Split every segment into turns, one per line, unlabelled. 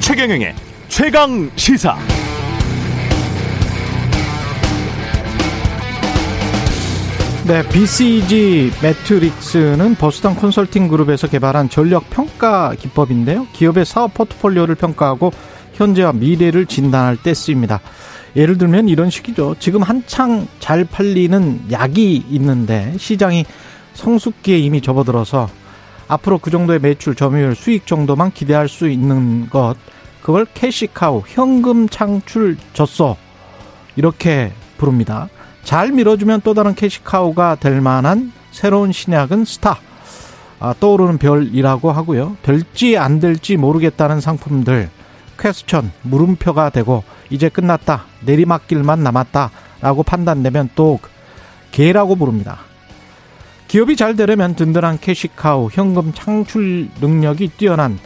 최경영의 최강 시사.
네, BCG 매트릭스는 버스당 컨설팅 그룹에서 개발한 전력 평가 기법인데요. 기업의 사업 포트폴리오를 평가하고 현재와 미래를 진단할 때 쓰입니다. 예를 들면 이런 식이죠. 지금 한창 잘 팔리는 약이 있는데 시장이 성숙기에 이미 접어들어서 앞으로 그 정도의 매출, 점유율, 수익 정도만 기대할 수 있는 것, 그걸 캐시카우, 현금 창출 젖소. 이렇게 부릅니다. 잘 밀어주면 또 다른 캐시카우가 될 만한 새로운 신약은 스타. 아, 떠오르는 별이라고 하고요. 될지 안 될지 모르겠다는 상품들. question, 물음표가 되고, 이제 끝났다. 내리막길만 남았다. 라고 판단되면 또 개라고 부릅니다. 기업이 잘 되려면 든든한 캐시카우, 현금 창출 능력이 뛰어난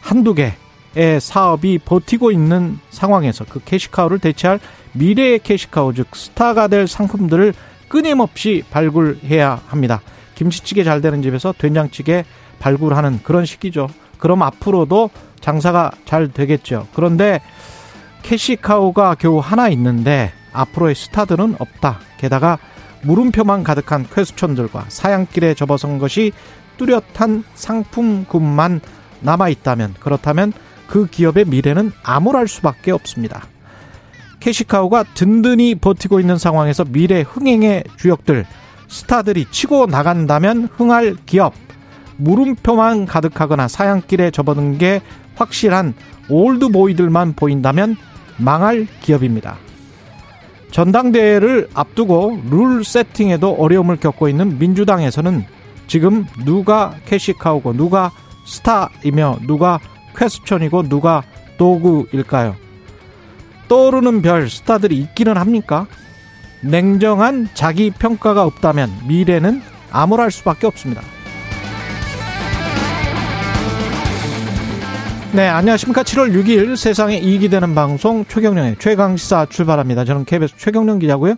한두 개의 사업이 버티고 있는 상황에서 그 캐시카우를 대체할 미래의 캐시카우 즉 스타가 될 상품들을 끊임없이 발굴해야 합니다. 김치찌개 잘 되는 집에서 된장찌개 발굴하는 그런 시기죠. 그럼 앞으로도 장사가 잘 되겠죠. 그런데 캐시카우가 겨우 하나 있는데 앞으로의 스타들은 없다. 게다가 물음표만 가득한 퀘스천들과 사양길에 접어선 것이 뚜렷한 상품군만 남아있다면 그렇다면 그 기업의 미래는 암울할 수밖에 없습니다. 캐시카우가 든든히 버티고 있는 상황에서 미래 흥행의 주역들, 스타들이 치고 나간다면 흥할 기업, 물음표만 가득하거나 사양길에 접어든 게 확실한 올드보이들만 보인다면 망할 기업입니다. 전당대회를 앞두고 룰 세팅에도 어려움을 겪고 있는 민주당에서는 지금 누가 캐시카우고 누가 스타이며 누가 퀘스천이고 누가 도구일까요? 떠오르는 별 스타들이 있기는 합니까? 냉정한 자기 평가가 없다면 미래는 암울할 수밖에 없습니다. 네, 안녕하십니까. 7월 6일 세상에 이익이 되는 방송 최경령의 최강시사 출발합니다. 저는 KBS 최경령 기자고요.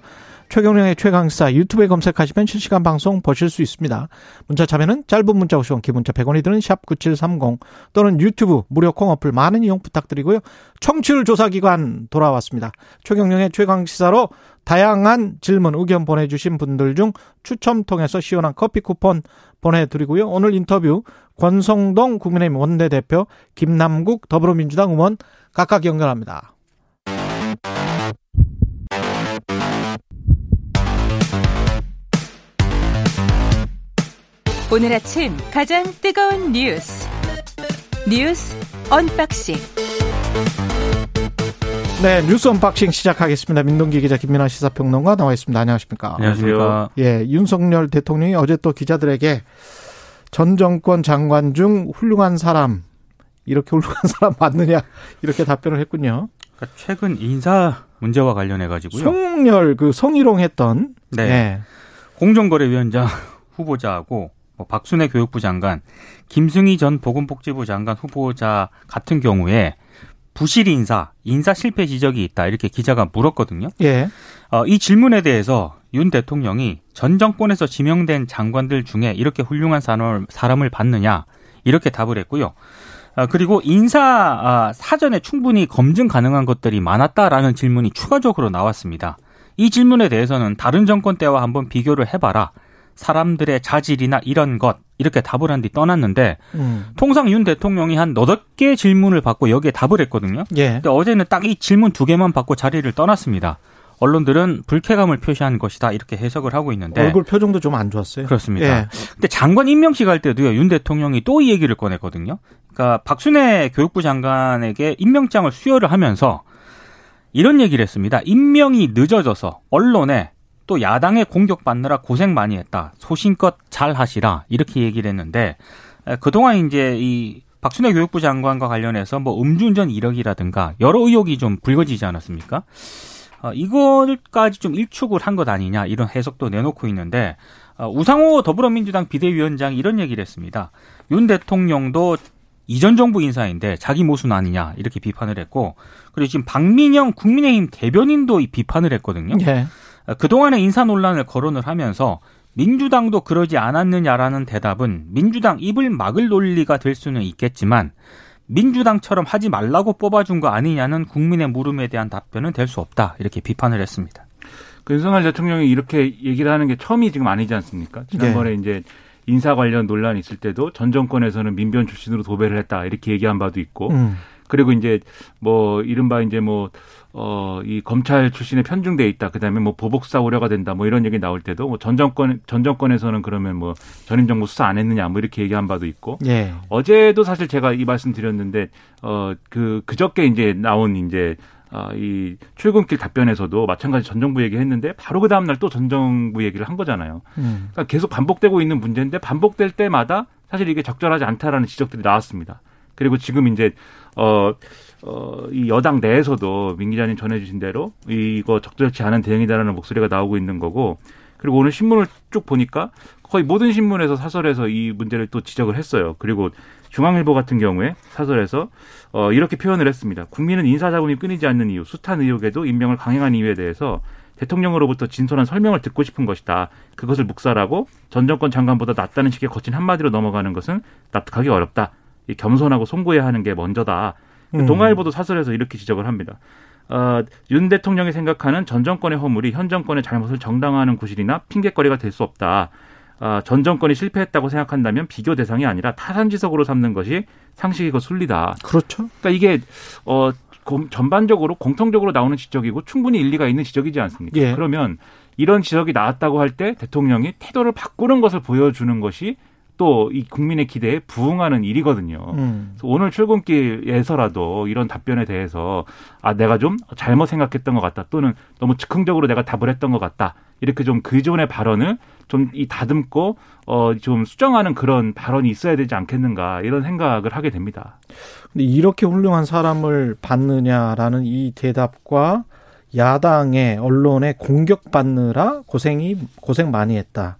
최경령의 최강시사 유튜브에 검색하시면 실시간 방송 보실 수 있습니다. 문자 참여는 짧은 문자 50원, 기본자 100원이 드는 샵 9730 또는 유튜브 무료 콩 어플 많은 이용 부탁드리고요. 청취율 조사기관 돌아왔습니다. 최경령의 최강시사로 다양한 질문, 의견 보내주신 분들 중 추첨 통해서 시원한 커피 쿠폰 보내드리고요. 오늘 인터뷰 권성동 국민의힘 원내대표, 김남국 더불어민주당 의원 각각 연결합니다.
오늘 아침 가장 뜨거운 뉴스 뉴스 언박싱
네 뉴스 언박싱 시작하겠습니다. 민동기 기자 김민아 시사평론가 나와 있습니다. 안녕하십니까?
안녕하세요.
예, 윤석열 대통령이 어제 또 기자들에게 전 정권 장관 중 훌륭한 사람 이렇게 훌륭한 사람 맞느냐 이렇게 답변을 했군요.
그러니까 최근 인사 문제와 관련해 가지고요.
송열 그 성희롱했던
네.
예.
공정거래위원장 후보자하고 뭐 박순애 교육부 장관, 김승희 전 보건복지부 장관 후보자 같은 경우에 부실 인사, 인사 실패 지적이 있다 이렇게 기자가 물었거든요.
예.
어, 이 질문에 대해서 윤 대통령이 전 정권에서 지명된 장관들 중에 이렇게 훌륭한 사람을, 사람을 봤느냐 이렇게 답을 했고요. 아, 그리고 인사 아, 사전에 충분히 검증 가능한 것들이 많았다라는 질문이 추가적으로 나왔습니다. 이 질문에 대해서는 다른 정권 때와 한번 비교를 해봐라. 사람들의 자질이나 이런 것 이렇게 답을 한 뒤 떠났는데
음.
통상 윤 대통령이 한 너덟 개 질문을 받고 여기에 답을 했거든요.
예.
근데 어제는 딱 이 질문 두 개만 받고 자리를 떠났습니다. 언론들은 불쾌감을 표시한 것이다 이렇게 해석을 하고 있는데
얼굴 표정도 좀 안 좋았어요.
그렇습니다.
예.
근데 장관 임명식 할 때도요 윤 대통령이 또 이 얘기를 꺼냈거든요. 그러니까 박순애 교육부 장관에게 임명장을 수여를 하면서 이런 얘기를 했습니다. 임명이 늦어져서 언론에 또 야당에 공격받느라 고생 많이 했다. 소신껏 잘 하시라. 이렇게 얘기를 했는데 그동안 이제 이 박순애 교육부 장관과 관련해서 뭐 음주운전 이력이라든가 여러 의혹이 좀 불거지지 않았습니까? 어, 이걸까지 좀 일축을 한 것 아니냐 이런 해석도 내놓고 있는데 어, 우상호 더불어민주당 비대위원장이 이런 얘기를 했습니다. 윤 대통령도 이전 정부 인사인데 자기 모순 아니냐 이렇게 비판을 했고 그리고 지금 박민영 국민의힘 대변인도 이 비판을 했거든요.
예.
그동안의 인사 논란을 거론을 하면서 민주당도 그러지 않았느냐라는 대답은 민주당 입을 막을 논리가 될 수는 있겠지만 민주당처럼 하지 말라고 뽑아준 거 아니냐는 국민의 물음에 대한 답변은 될 수 없다 이렇게 비판을 했습니다.
그 윤석열 대통령이 이렇게 얘기를 하는 게 처음이 지금 아니지 않습니까? 지난번에 네. 이제 인사 관련 논란이 있을 때도 전 정권에서는 민변 출신으로 도배를 했다 이렇게 얘기한 바도 있고 음. 그리고 이제 뭐 이른바 이제 뭐 어, 이 검찰 출신에 편중돼 있다. 그다음에 뭐 보복사 우려가 된다. 뭐 이런 얘기 나올 때도 뭐 전 정권 전 정권에서는 그러면 뭐 전임 정부 수사 안 했느냐 뭐 이렇게 얘기한 바도 있고. 예. 어제도 사실 제가 이 말씀 드렸는데 어그 그저께 이제 나온 이제 아, 이 출근길 답변에서도 마찬가지 전 정부 얘기했는데 바로 그 다음 날 또 전 정부 얘기를 한 거잖아요. 음. 그러니까 계속 반복되고 있는 문제인데 반복될 때마다 사실 이게 적절하지 않다라는 지적들이 나왔습니다. 그리고 지금 이제 어, 어, 이 여당 내에서도 민 기자님 전해주신 대로 이거 적절치 않은 대응이다라는 목소리가 나오고 있는 거고 그리고 오늘 신문을 쭉 보니까 거의 모든 신문에서 사설에서 이 문제를 또 지적을 했어요. 그리고 중앙일보 같은 경우에 사설에서 어, 이렇게 표현을 했습니다. 국민은 인사자금이 끊이지 않는 이유, 숱한 의혹에도 임명을 강행한 이유에 대해서 대통령으로부터 진솔한 설명을 듣고 싶은 것이다. 그것을 묵살하고 전 정권 장관보다 낫다는 식의 거친 한마디로 넘어가는 것은 납득하기 어렵다. 이 겸손하고 송구해야 하는 게 먼저다. 음. 동아일보도 사설에서 이렇게 지적을 합니다. 어, 윤 대통령이 생각하는 전 정권의 허물이 현 정권의 잘못을 정당화하는 구실이나 핑계거리가 될 수 없다. 어, 전 정권이 실패했다고 생각한다면 비교 대상이 아니라 타산지석으로 삼는 것이 상식이고 순리다.
그렇죠.
그러니까 이게 어 전반적으로 공통적으로 나오는 지적이고 충분히 일리가 있는 지적이지 않습니까? 예. 그러면 이런 지적이 나왔다고 할 때 대통령이 태도를 바꾸는 것을 보여주는 것이 또 이 국민의 기대에 부응하는 일이거든요. 음. 오늘 출근길에서라도 이런 답변에 대해서 아 내가 좀 잘못 생각했던 것 같다 또는 너무 즉흥적으로 내가 답을 했던 것 같다 이렇게 좀 그전의 발언을 좀 이 다듬고 어 좀 수정하는 그런 발언이 있어야 되지 않겠는가 이런 생각을 하게 됩니다.
근데 이렇게 훌륭한 사람을 받느냐라는 이 대답과 야당의 언론에 공격받느라 고생이 고생 많이 했다.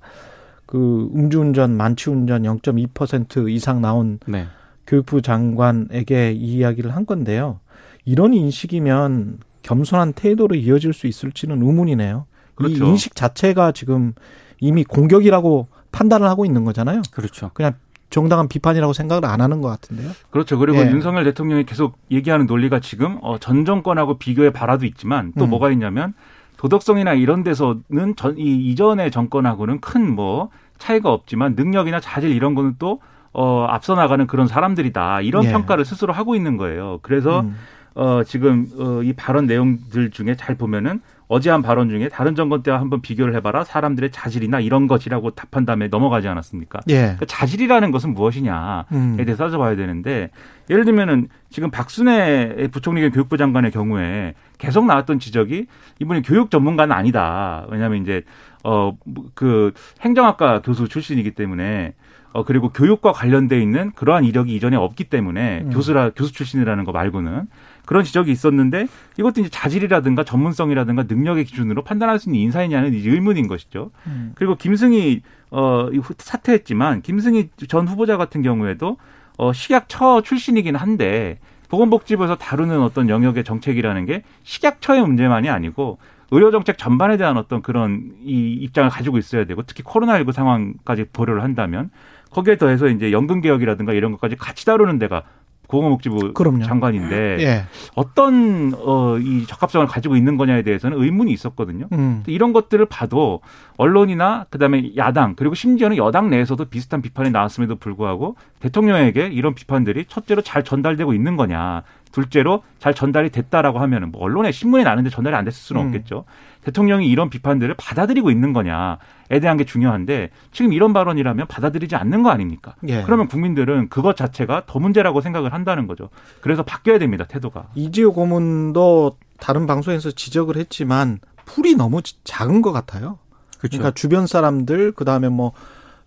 그 음주운전, 만취운전 0.2% 이상 나온 네. 교육부 장관에게 이 이야기를 한 건데요. 이런 인식이면 겸손한 태도로 이어질 수 있을지는 의문이네요. 그렇죠. 이 인식 자체가 지금 이미 공격이라고 판단을 하고 있는 거잖아요.
그렇죠.
그냥 정당한 비판이라고 생각을 안 하는 것 같은데요.
그렇죠. 그리고 예. 윤석열 대통령이 계속 얘기하는 논리가 지금 어, 전 정권하고 비교해 봐라도 있지만 또 음. 뭐가 있냐면 도덕성이나 이런 데서는 전, 이 이전의 정권하고는 큰 뭐 차이가 없지만 능력이나 자질 이런 거는 또 어, 앞서 나가는 그런 사람들이다. 이런 예. 평가를 스스로 하고 있는 거예요. 그래서 음. 어, 지금 어, 이 발언 내용들 중에 잘 보면은 어제 한 발언 중에 다른 정권 때와 한번 비교를 해봐라 사람들의 자질이나 이런 것이라고 답한 다음에 넘어가지 않았습니까? 예. 그러니까 자질이라는 것은 무엇이냐에 음. 대해서 따져봐야 되는데 예를 들면은 지금 박순애 부총리 겸 교육부 장관의 경우에 계속 나왔던 지적이 이분이 교육 전문가는 아니다. 왜냐하면 이제 어 그 행정학과 교수 출신이기 때문에 어 그리고 교육과 관련돼 있는 그러한 이력이 이전에 없기 때문에 음. 교수라 교수 출신이라는 거 말고는 그런 지적이 있었는데 이것도 이제 자질이라든가 전문성이라든가 능력의 기준으로 판단할 수 있는 인사이냐는 의문인 것이죠. 음. 그리고 김승희 어 사퇴했지만 김승희 전 후보자 같은 경우에도 어 식약처 출신이긴 한데 보건복지부에서 다루는 어떤 영역의 정책이라는 게 식약처의 문제만이 아니고 의료 정책 전반에 대한 어떤 그런 이 입장을 가지고 있어야 되고 특히 코로나19 상황까지 보려를 한다면 거기에 더해서 이제 연금 개혁이라든가 이런 것까지 같이 다루는 데가 고공복지부 그럼요. 장관인데 예. 어떤 어, 이 적합성을 가지고 있는 거냐에 대해서는 의문이 있었거든요. 음. 이런 것들을 봐도 언론이나 그다음에 야당 그리고 심지어는 여당 내에서도 비슷한 비판이 나왔음에도 불구하고 대통령에게 이런 비판들이 첫째로 잘 전달되고 있는 거냐, 둘째로 잘 전달이 됐다라고 하면은 뭐 언론에 신문에 나는데 전달이 안 됐을 수는 음. 없겠죠. 대통령이 이런 비판들을 받아들이고 있는 거냐에 대한 게 중요한데 지금 이런 발언이라면 받아들이지 않는 거 아닙니까? 예. 그러면 국민들은 그것 자체가 더 문제라고 생각을 한다는 거죠. 그래서 바뀌어야 됩니다, 태도가.
이지호 고문도 다른 방송에서 지적을 했지만 풀이 너무 작은 것 같아요. 그렇죠. 그러니까 주변 사람들 그 다음에 뭐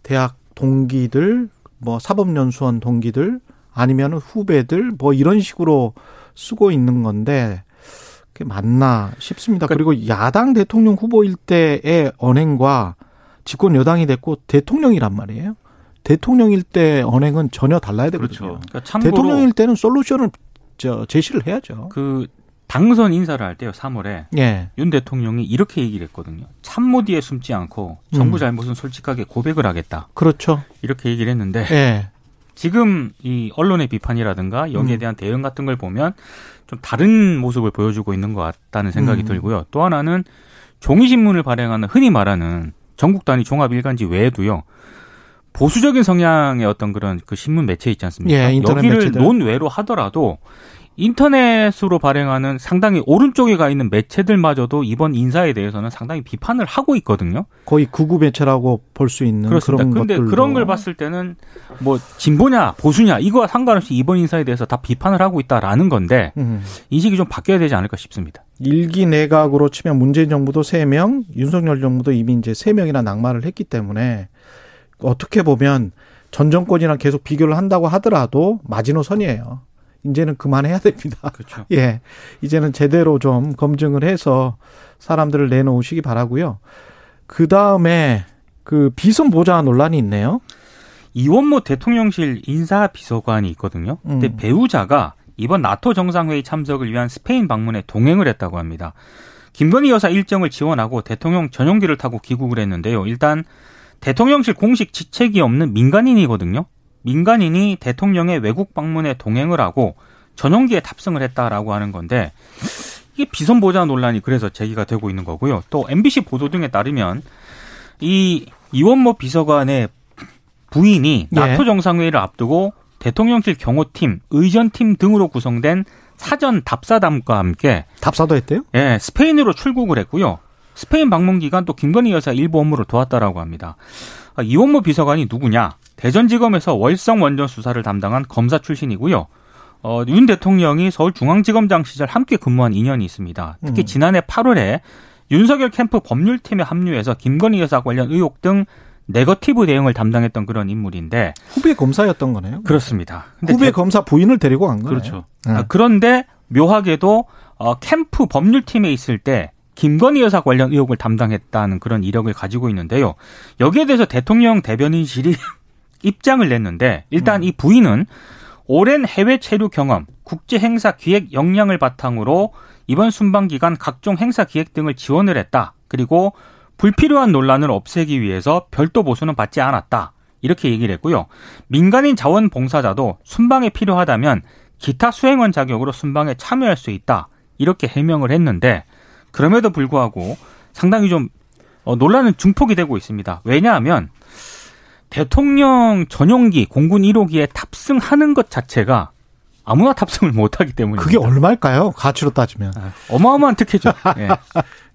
대학 동기들 뭐 사법연수원 동기들 아니면 후배들 뭐 이런 식으로 쓰고 있는 건데 그게 맞나 싶습니다. 그러니까 그리고 야당 대통령 후보일 때의 언행과 집권 여당이 됐고 대통령이란 말이에요. 대통령일 때 언행은 전혀 달라야 되거든요. 그렇죠. 그러니까 대통령일 때는 솔루션을 저 제시를 해야죠.
그 당선 인사를 할 때요, 3월에.
예.
윤 대통령이 이렇게 얘기를 했거든요. 참모 뒤에 숨지 않고 정부
음.
잘못은 솔직하게 고백을 하겠다.
그렇죠.
이렇게 얘기를 했는데
예.
지금 이 언론의 비판이라든가 여기에
음.
대한 대응 같은 걸 보면 좀 다른 모습을 보여주고 있는 것 같다는 생각이
음.
들고요. 또 하나는 종이신문을 발행하는 흔히 말하는 전국 단위 종합 일간지 외에도요. 보수적인 성향의 어떤 그런 그 신문 매체 있지 않습니까?
예, 인터넷
여기를
매체들.
논외로 하더라도 인터넷으로 발행하는 상당히 오른쪽에 가 있는 매체들마저도 이번 인사에 대해서는 상당히 비판을 하고 있거든요.
거의 구구 매체라고 볼 수 있는
그렇습니다.
그런
근데
것들도.
그런 걸 봤을 때는 뭐 진보냐 보수냐 이거와 상관없이 이번 인사에 대해서 다 비판을 하고 있다라는 건데
음.
인식이 좀 바뀌어야 되지 않을까 싶습니다.
일기 내각으로 치면 문재인 정부도 세명 윤석열 정부도 이미 이제 세명이나 낙마를 했기 때문에 어떻게 보면 전 정권이랑 계속 비교를 한다고 하더라도 마지노선이에요. 이제는 그만해야 됩니다.
그렇죠.
예. 이제는 제대로 좀 검증을 해서 사람들을 내놓으시기 바라고요. 그 다음에 그 비선 보좌 논란이 있네요.
이원모 대통령실 인사 비서관이 있거든요. 근데
음.
배우자가 이번 나토 정상회의 참석을 위한 스페인 방문에 동행을 했다고 합니다. 김건희 여사 일정을 지원하고 대통령 전용기를 타고 귀국을 했는데요. 일단 대통령실 공식 지책이 없는 민간인이거든요. 민간인이 대통령의 외국 방문에 동행을 하고 전용기에 탑승을 했다라고 하는 건데 이게 비선 보좌 논란이 그래서 제기가 되고 있는 거고요. 또 MBC 보도 등에 따르면 이 이원모 비서관의 부인이
예.
나토 정상회의를 앞두고 대통령실 경호팀, 의전팀 등으로 구성된 사전 답사담과 함께
답사도 했대요?
예, 스페인으로 출국을 했고요. 스페인 방문 기간 또 김건희 여사 일부 업무를 도왔다라고 합니다. 아, 이원모 비서관이 누구냐? 대전지검에서 월성 원전 수사를 담당한 검사 출신이고요. 어, 윤 대통령이 서울중앙지검장 시절 함께 근무한 인연이 있습니다. 특히
음.
지난해 8월에 윤석열 캠프 법률팀에 합류해서 김건희 여사 관련 의혹 등 네거티브 대응을 담당했던 그런 인물인데
후배 검사였던 거네요.
그렇습니다.
후배
대-
검사 부인을 데리고 간 거네요.
그렇죠.
예.
아, 그런데 묘하게도 어, 캠프 법률팀에 있을 때 김건희 여사 관련 의혹을 담당했다는 그런 이력을 가지고 있는데요. 여기에 대해서 대통령 대변인실이 입장을 냈는데 일단 이 부인은 오랜 해외 체류 경험, 국제 행사 기획 역량을 바탕으로 이번 순방 기간 각종 행사 기획 등을 지원을 했다. 그리고 불필요한 논란을 없애기 위해서 별도 보수는 받지 않았다. 이렇게 얘기를 했고요. 민간인 자원봉사자도 순방에 필요하다면 기타 수행원 자격으로 순방에 참여할 수 있다. 이렇게 해명을 했는데 그럼에도 불구하고 상당히 좀 어, 논란은 중폭이 되고 있습니다. 왜냐하면 대통령 전용기 공군 1호기에 탑승하는 것 자체가 아무나 탑승을 못하기 때문입니다.
그게 얼마일까요? 가치로 따지면.
아, 어마어마한 특혜죠. 예.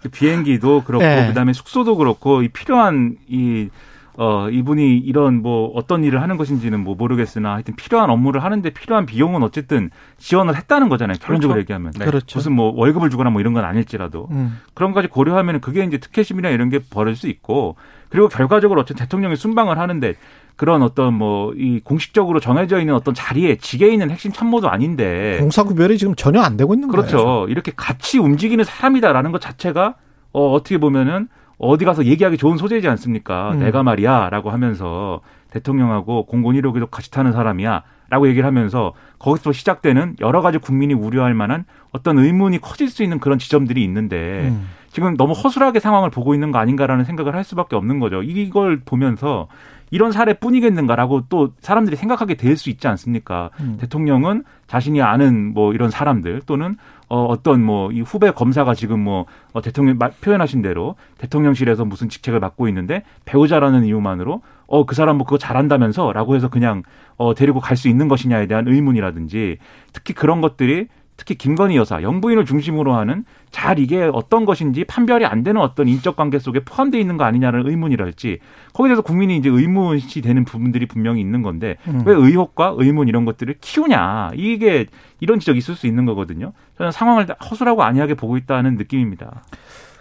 그 비행기도 그렇고
예.
그다음에 숙소도 그렇고 이 필요한 이 어, 이분이 이런 뭐 어떤 일을 하는 것인지는 뭐 모르겠으나 하여튼 필요한 업무를 하는데 필요한 비용은 어쨌든 지원을 했다는 거잖아요. 결론적으로
그렇죠.
얘기하면.
네.
그렇죠.
무슨 뭐 월급을 주거나 뭐 이런 건 아닐지라도
음.
그런 것까지 고려하면 그게 이제 특혜심이나 이런 게 벌어질 수 있고 그리고 결과적으로 어쨌든 대통령이 순방을 하는데 그런 어떤 뭐 이 공식적으로 정해져 있는 어떤 자리에 직에 있는 핵심 참모도 아닌데
공사구별이 지금 전혀 안 되고 있는 거예요.
그렇죠. 이렇게 같이 움직이는 사람이다라는 것 자체가 어, 어떻게 보면은 어디 가서 얘기하기 좋은 소재이지 않습니까?
음.
내가 말이야 라고 하면서 대통령하고 공군 1호기도 같이 타는 사람이야 라고 얘기를 하면서 거기서 시작되는 여러 가지 국민이 우려할 만한 어떤 의문이 커질 수 있는 그런 지점들이 있는데
음.
지금 너무 허술하게 상황을 보고 있는 거 아닌가라는 생각을 할 수밖에 없는 거죠. 이걸 보면서 이런 사례뿐이겠는가라고 또 사람들이 생각하게 될 수 있지 않습니까?
음.
대통령은 자신이 아는 뭐 이런 사람들 또는 어 어떤 뭐 이 후배 검사가 지금 뭐 어, 대통령 말- 표현하신 대로 대통령실에서 무슨 직책을 맡고 있는데 배우자라는 이유만으로 어 그 사람 뭐 그거 잘한다면서라고 해서 그냥 어 데리고 갈 수 있는 것이냐에 대한 의문이라든지 특히 그런 것들이 특히 김건희 여사 영부인을 중심으로 하는 잘 이게 어떤 것인지 판별이 안 되는 어떤 인적 관계 속에 포함되어 있는 거 아니냐는 의문이랄지 거기에 대해서 국민이 이제 의문이 되는 부분들이 분명히 있는 건데
음.
왜 의혹과 의문 이런 것들을 키우냐 이게 이런 지적이 있을 수 있는 거거든요. 저는 상황을 허술하고 안이하게 보고 있다는 느낌입니다.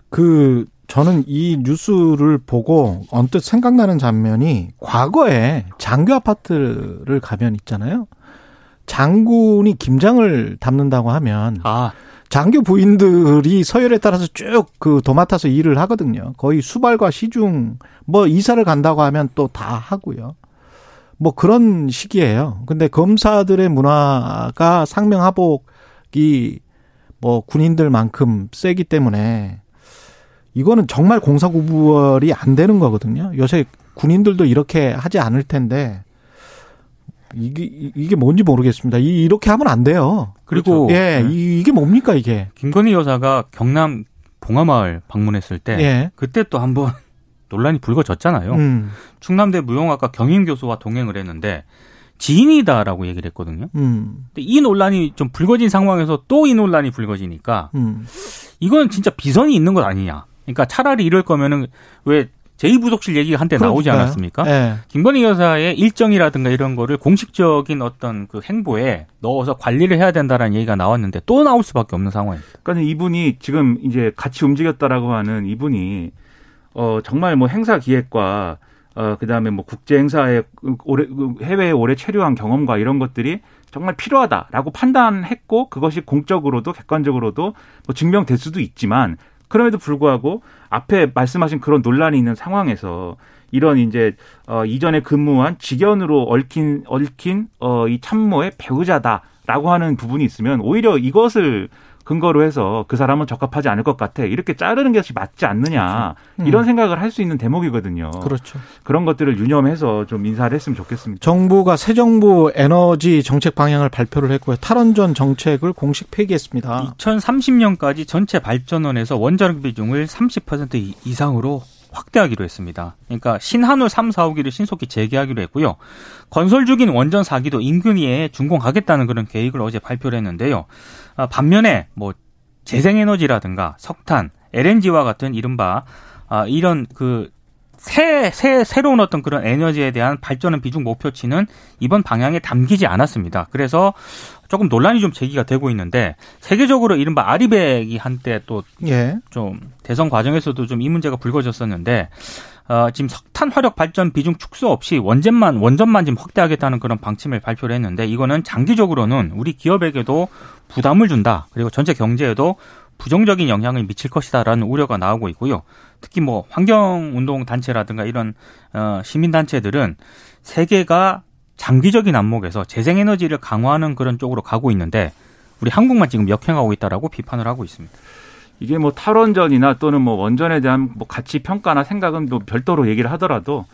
그 저는 이 뉴스를 보고 언뜻 생각나는 장면이 과거에 장교 아파트를 가면 있잖아요. 장군이 김장을 담는다고 하면
아,
장교 부인들이 서열에 따라서 쭉 그 도맡아서 일을 하거든요. 거의 수발과 시중 뭐 이사를 간다고 하면 또 다 하고요. 뭐 그런 시기예요. 근데 검사들의 문화가 상명하복이 뭐 군인들만큼 세기 때문에 이거는 정말 공사구별이 안 되는 거거든요. 요새 군인들도 이렇게 하지 않을 텐데 이게 이게 뭔지 모르겠습니다. 이 이렇게 하면 안 돼요.
그리고
예,
네.
이- 이게 뭡니까 이게?
김건희 여사가 경남 봉하마을 방문했을 때
예.
그때 또 한번 논란이 불거졌잖아요.
음.
충남대 무용학과 경인 교수와 동행을 했는데 지인이다라고 얘기를 했거든요.
음.
근데 이 논란이 좀 불거진 상황에서 또 이 논란이 불거지니까
음.
이건 진짜 비선이 있는 것 아니냐. 그러니까 차라리 이럴 거면은 왜 제2부속실 얘기가 한때 나오지
그러니까요.
않았습니까?
예.
김건희 여사의 일정이라든가 이런 거를 공식적인 어떤 그 행보에 넣어서 관리를 해야 된다라는 얘기가 나왔는데 또 나올 수밖에 없는 상황입니다.
그러니까 이분이 지금 이제 같이 움직였다라고 하는 이분이 어 정말 뭐 행사 기획과 어 그다음에 뭐 국제 행사에 오래 해외에 오래 체류한 경험과 이런 것들이 정말 필요하다라고 판단했고 그것이 공적으로도 객관적으로도 뭐 증명될 수도 있지만 그럼에도 불구하고 앞에 말씀하신 그런 논란이 있는 상황에서 이런 이제 어 이전에 근무한 직연으로 얽힌 얽힌 어이 참모의 배우자다라고 하는 부분이 있으면 오히려 이것을 근거로 해서 그 사람은 적합하지 않을 것 같아 이렇게 자르는 것이 맞지 않느냐
음.
이런 생각을 할 수 있는 대목이거든요.
그렇죠.
그런 것들을 유념해서 좀 인사를 했으면 좋겠습니다.
정부가 새 정부 에너지 정책 방향을 발표를 했고요. 탈원전 정책을 공식 폐기했습니다.
2030년까지 전체 발전원에서 원자력 비중을 30% 이- 이상으로 확대하기로 했습니다. 그러니까 신한울 3, 4호기를 신속히 재개하기로 했고요. 건설 중인 원전 4기도 인근위에 준공하겠다는 그런 계획을 어제 발표를 했는데요. 아, 반면에 뭐 재생에너지라든가 석탄, LNG와 같은 이른바 아, 이런 그 새, 새, 새로운 어떤 그런 에너지에 대한 발전은 비중 목표치는 이번 방향에 담기지 않았습니다. 그래서 조금 논란이 좀 제기가 되고 있는데 세계적으로 이른바 아리백이 한때 또
예.
좀 대선 과정에서도 좀 이 문제가 불거졌었는데 어, 지금 석탄 화력 발전 비중 축소 없이 원전만 원전만 지금 확대하겠다는 그런 방침을 발표를 했는데 이거는 장기적으로는 우리 기업에게도 부담을 준다. 그리고 전체 경제에도 부정적인 영향을 미칠 것이다라는 우려가 나오고 있고요. 특히 뭐 환경 운동 단체라든가 이런 어, 시민 단체들은 세계가 장기적인 안목에서 재생에너지를 강화하는 그런 쪽으로 가고 있는데 우리 한국만 지금 역행하고 있다라고 비판을 하고 있습니다.
이게 뭐 탈원전이나 또는 뭐 원전에 대한 뭐 가치 평가나 생각은 또 별도로 얘기를 하더라도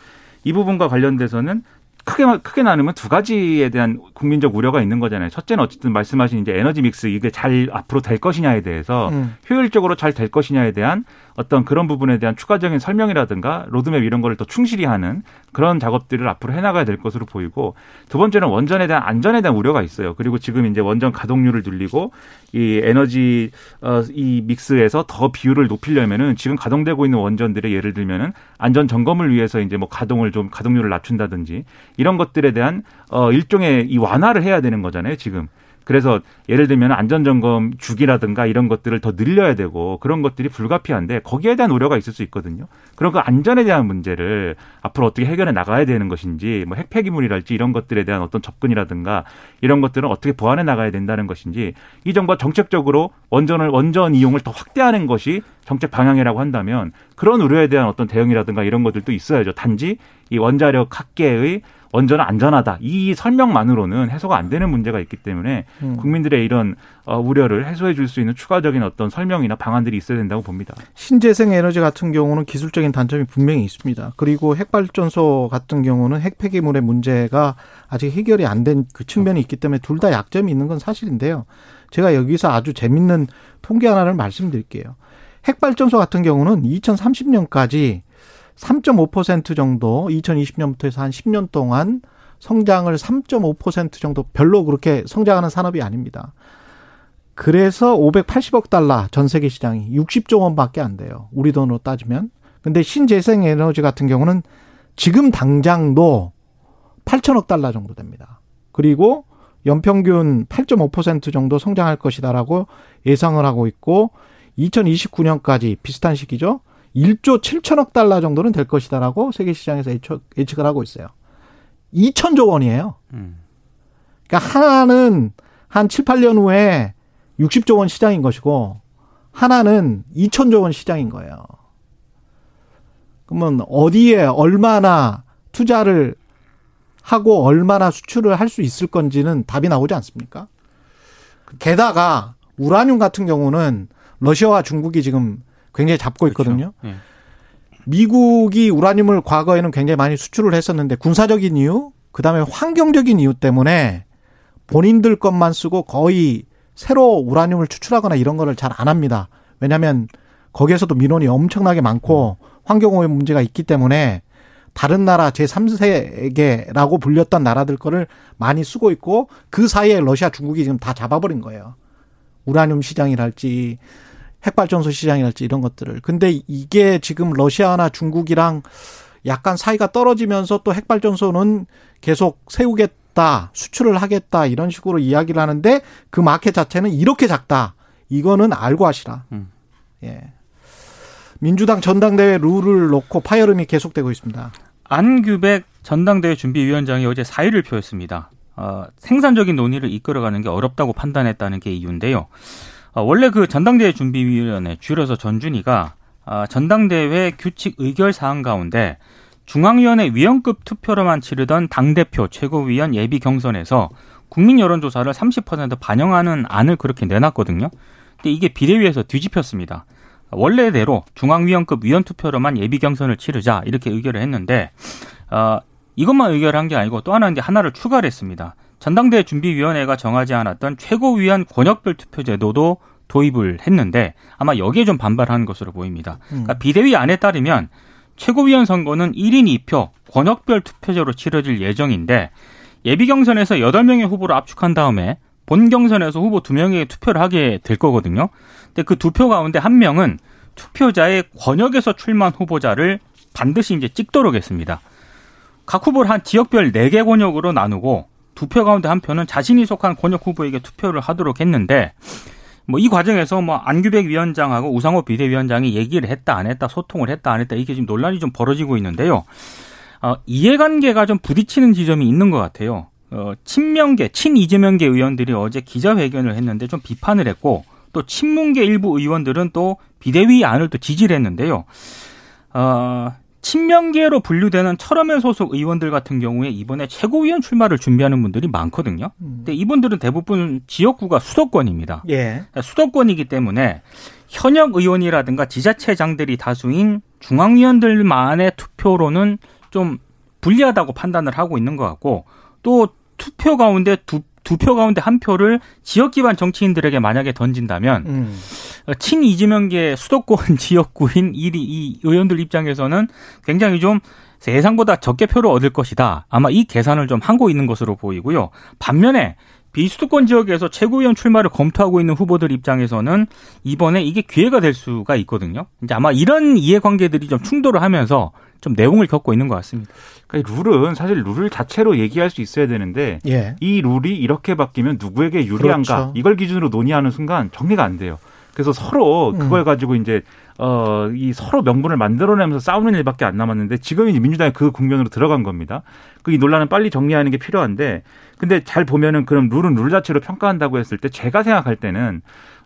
이 부분과 관련돼서는 크게 크게 나누면 두 가지에 대한 국민적 우려가 있는 거잖아요. 첫째는 어쨌든 말씀하신 이제 에너지 믹스 이게 잘 앞으로 될 것이냐에 대해서
음.
효율적으로 잘 될 것이냐에 대한 어떤 그런 부분에 대한 추가적인 설명이라든가 로드맵 이런 거를 더 충실히 하는 그런 작업들을 앞으로 해나가야 될 것으로 보이고 두 번째는 원전에 대한 안전에 대한 우려가 있어요. 그리고 지금 이제 원전 가동률을 늘리고 이 에너지 어, 이 믹스에서 더 비율을 높이려면은 지금 가동되고 있는 원전들의 예를 들면은 안전 점검을 위해서 이제 뭐 가동을 좀 가동률을 낮춘다든지 이런 것들에 대한 어 일종의 이 완화를 해야 되는 거잖아요. 지금. 그래서 예를 들면 안전점검 주기라든가 이런 것들을 더 늘려야 되고 그런 것들이 불가피한데 거기에 대한 우려가 있을 수 있거든요. 그런 그 안전에 대한 문제를 앞으로 어떻게 해결해 나가야 되는 것인지 뭐 핵폐기물이랄지 이런 것들에 대한 어떤 접근이라든가 이런 것들은 어떻게 보완해 나가야 된다는 것인지 이 정부가 정책적으로 원전을 원전 이용을 더 확대하는 것이 정책 방향이라고 한다면 그런 우려에 대한 어떤 대응이라든가 이런 것들도 있어야죠. 단지 이 원자력 학계의 원전은 안전하다. 이 설명만으로는 해소가 안 되는 문제가 있기 때문에
음.
국민들의 이런 어, 우려를 해소해 줄 수 있는 추가적인 어떤 설명이나 방안들이 있어야 된다고 봅니다.
신재생 에너지 같은 경우는 기술적인 단점이 분명히 있습니다. 그리고 핵발전소 같은 경우는 핵 폐기물의 문제가 아직 해결이 안 된 그 측면이 있기 때문에 둘 다 약점이 있는 건 사실인데요. 제가 여기서 아주 재밌는 통계 하나를 말씀드릴게요. 핵발전소 같은 경우는 2030년까지 3.5% 정도 2020년부터 해서 한 10년 동안 성장을 3.5% 정도 별로 그렇게 성장하는 산업이 아닙니다. 그래서 580억 달러 전 세계 시장이 60조 원밖에 안 돼요. 우리 돈으로 따지면. 근데 신재생 에너지 같은 경우는 지금 당장도 8천억 달러 정도 됩니다. 그리고 연평균 8.5% 정도 성장할 것이다라고 예상을 하고 있고 2029년까지 비슷한 시기죠. 1조 7천억 달러 정도는 될 것이다라고 세계 시장에서 예측 을 하고 있어요. 2천조 원이에요.
음.
그러니까 하나는 한 7, 8년 후에 60조 원 시장인 것이고 하나는 2천조 원 시장인 거예요. 그러면 어디에 얼마나 투자를 하고 얼마나 수출을 할 수 있을 건지는 답이 나오지 않습니까? 게다가 우라늄 같은 경우는 러시아와 중국이 지금 굉장히 잡고 있거든요.
그렇죠. 예.
미국이 우라늄을 과거에는 굉장히 많이 수출을 했었는데 군사적인 이유, 그다음에 환경적인 이유 때문에 본인들 것만 쓰고 거의 새로 우라늄을 추출하거나 이런 거를 잘 안 합니다. 왜냐하면 거기에서도 민원이 엄청나게 많고 환경오염 문제가 있기 때문에 다른 나라 제3세계라고 불렸던 나라들 거를 많이 쓰고 있고 그 사이에 러시아, 중국이 지금 다 잡아버린 거예요. 우라늄 시장이랄지 핵발전소 시장이랄지 이런 것들을. 근데 이게 지금 러시아나 중국이랑 약간 사이가 떨어지면서 또 핵발전소는 계속 세우겠다, 수출을 하겠다 이런 식으로 이야기를 하는데 그 마켓 자체는 이렇게 작다. 이거는 알고 하시라.
음.
예. 민주당 전당대회 룰을 놓고 파열음이 계속되고 있습니다.
안규백 전당대회 준비위원장이 어제 사의를 표했습니다. 어, 생산적인 논의를 이끌어가는 게 어렵다고 판단했다는 게 이유인데요. 어, 원래 그 전당대회 준비위원회 줄여서 전준이가 어, 전당대회 규칙 의결 사항 가운데 중앙위원회 위원급 투표로만 치르던 당대표 최고위원 예비 경선에서 국민 여론조사를 30% 반영하는 안을 그렇게 내놨거든요. 근데 이게 비대위에서 뒤집혔습니다. 원래대로 중앙위원급 위원 투표로만 예비 경선을 치르자 이렇게 의결을 했는데 어, 이것만 의결한 게 아니고 또 하나 이제 하나를 추가를 했습니다. 전당대회 준비위원회가 정하지 않았던 최고위원 권역별 투표 제도도 도입을 했는데 아마 여기에 좀 반발하는 것으로 보입니다. 그러니까 비대위 안에 따르면 최고위원 선거는 1인 2표 권역별 투표제로 치러질 예정인데 예비 경선에서 8명의 후보를 압축한 다음에 본 경선에서 후보 2명에게 투표를 하게 될 거거든요. 근데 그 두 표 가운데 한 명은 투표자의 권역에서 출마한 후보자를 반드시 이제 찍도록 했습니다. 각 후보를 한 지역별 4개 권역으로 나누고 두 표 가운데 한 표는 자신이 속한 권역 후보에게 투표를 하도록 했는데 뭐 이 과정에서 뭐 안규백 위원장하고 우상호 비대위원장이 얘기를 했다 안 했다 소통을 했다 안 했다 이게 지금 논란이 좀 벌어지고 있는데요. 어, 이해관계가 좀 부딪히는 지점이 있는 것 같아요. 어, 친명계, 친이재명계 의원들이 어제 기자회견을 했는데 좀 비판을 했고 또 친문계 일부 의원들은 또 비대위 안을 또 지지를 했는데요. 어, 친명계로 분류되는 철험회 소속 의원들 같은 경우에 이번에 최고위원 출마를 준비하는 분들이 많거든요. 근데 이분들은 대부분 지역구가 수도권입니다.
예.
수도권이기 때문에 현역 의원이라든가 지자체장들이 다수인 중앙위원들만의 투표로는 좀 불리하다고 판단을 하고 있는 것 같고 또 투표 가운데 두, 두 표 가운데 한 표를 지역 기반 정치인들에게 만약에 던진다면
음.
어, 친 이재명계 수도권 지역구인 이, 이 의원들 입장에서는 굉장히 좀 예상보다 적게 표를 얻을 것이다. 아마 이 계산을 좀 하고 있는 것으로 보이고요. 반면에 비수도권 지역에서 최고위원 출마를 검토하고 있는 후보들 입장에서는 이번에 이게 기회가 될 수가 있거든요. 이제 아마 이런 이해관계들이 좀 충돌을 하면서 좀 내용을 겪고 있는 것 같습니다.
그러니까 이 룰은 사실 룰을 자체로 얘기할 수 있어야 되는데
예.
이 룰이 이렇게 바뀌면 누구에게 유리한가
그렇죠.
이걸 기준으로 논의하는 순간 정리가 안 돼요. 그래서 서로
음.
그걸 가지고 이제 어 이 서로 명분을 만들어내면서 싸우는 일밖에 안 남았는데 지금 이제 민주당이 그 국면으로 들어간 겁니다. 그 이 논란은 빨리 정리하는 게 필요한데 근데 잘 보면은 그럼 룰은 룰 자체로 평가한다고 했을 때 제가 생각할 때는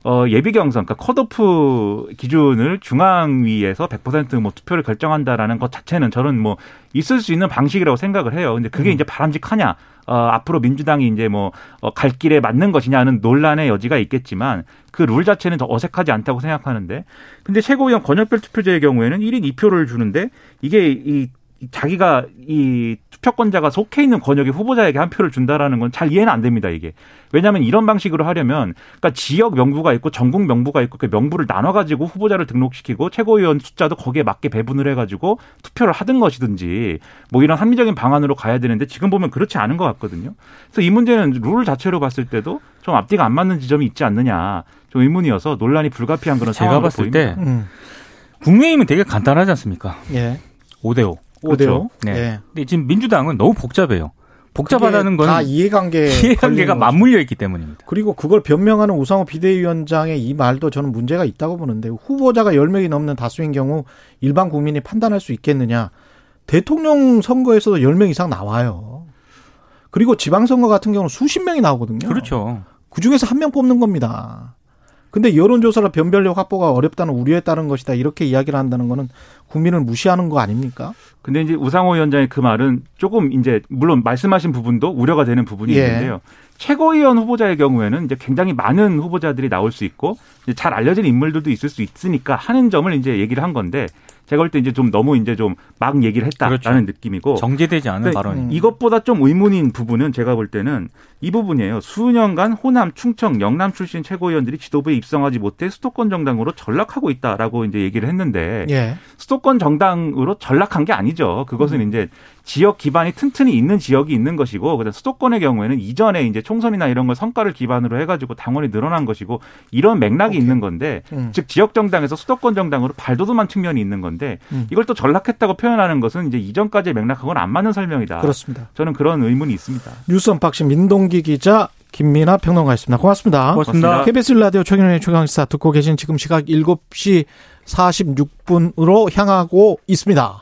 어, 예비 경선, 그러니까 컷오프 기준을 중앙위에서 100%뭐 투표를 결정한다라는 것 자체는 저는 뭐 있을 수 있는 방식이라고 생각을 해요. 근데 그게 이제 바람직하냐? 어, 앞으로 민주당이 이제 뭐, 어, 갈 길에 맞는 것이냐는 논란의 여지가 있겠지만 그 룰 자체는 더 어색하지 않다고 생각하는데 근데 최고위원 권역별 투표제의 경우에는 1인 2표를 주는데 이게 이이 자기가 이 투표권자가 속해 있는 권역의 후보자에게 한 표를 준다라는 건 잘 이해는 안 됩니다, 이게. 왜냐하면 이런 방식으로 하려면 그러니까 지역 명부가 있고 전국 명부가 있고 그 명부를 나눠 가지고 후보자를 등록시키고 최고위원 숫자도 거기에 맞게 배분을 해 가지고 투표를 하든 것이든지 뭐 이런 합리적인 방안으로 가야 되는데 지금 보면 그렇지 않은 것 같거든요. 그래서 이 문제는 룰 자체로 봤을 때도 좀 앞뒤가 안 맞는 지점이 있지 않느냐 좀 의문이어서 논란이 불가피한 그런
제가 봤을
보입니다.
때
음.
국민의힘은 되게 간단하지 않습니까?
예.
5대 5.
오대오.
네.
예.
근데 지금 민주당은 너무 복잡해요. 복잡하다는
그게
다건
이해관계
이해관계가. 맞물려 있기 때문입니다.
그리고 그걸 변명하는 우상호 비대위원장의 이 말도 저는 문제가 있다고 보는데 후보자가 10명이 넘는 다수인 경우 일반 국민이 판단할 수 있겠느냐. 대통령 선거에서도 10명 이상 나와요. 그리고 지방선거 같은 경우는 수십 명이 나오거든요.
그렇죠.
그 중에서 한 명 뽑는 겁니다. 근데 여론조사로 변별력 확보가 어렵다는 우려에 따른 것이다. 이렇게 이야기를 한다는 거는 국민을 무시하는 거 아닙니까?
근데 이제 우상호 위원장의 그 말은 조금 이제 물론 말씀하신 부분도 우려가 되는 부분이
예.
있는데요. 최고위원 후보자의 경우에는 이제 굉장히 많은 후보자들이 나올 수 있고 잘 알려진 인물들도 있을 수 있으니까 하는 점을 이제 얘기를 한 건데 제가 볼 때 이제 좀 너무 이제 좀 막 얘기를 했다라는 그렇죠. 느낌이고
정제되지 않은 발언.
이것보다 좀 의문인 부분은 제가 볼 때는 이 부분이에요. 수년간 호남, 충청, 영남 출신 최고위원들이 지도부에 입성하지 못해 수도권 정당으로 전락하고 있다라고 이제 얘기를 했는데 예. 수도권 정당으로 전락한 게 아니죠. 그것은 음. 이제 지역 기반이 튼튼히 있는 지역이 있는 것이고 그다음 수도권의 경우에는 이전에 이제 총선이나 이런 걸 성과를 기반으로 해가지고 당원이 늘어난 것이고 이런 맥락이 오케이. 있는 건데 음. 즉 지역 정당에서 수도권 정당으로 발돋움한 측면이 있는 건데 음. 이걸 또 전락했다고 표현하는 것은 이제 이전까지의 맥락하고는 안 맞는 설명이다.
그렇습니다.
저는 그런 의문이 있습니다.
뉴스 언박싱 민동기 기자 김민아 평론가였습니다. 고맙습니다.
고맙습니다.
KBS 라디오 최경영의 최강시사 듣고 계신 지금 시각 7시 46분으로 향하고 있습니다.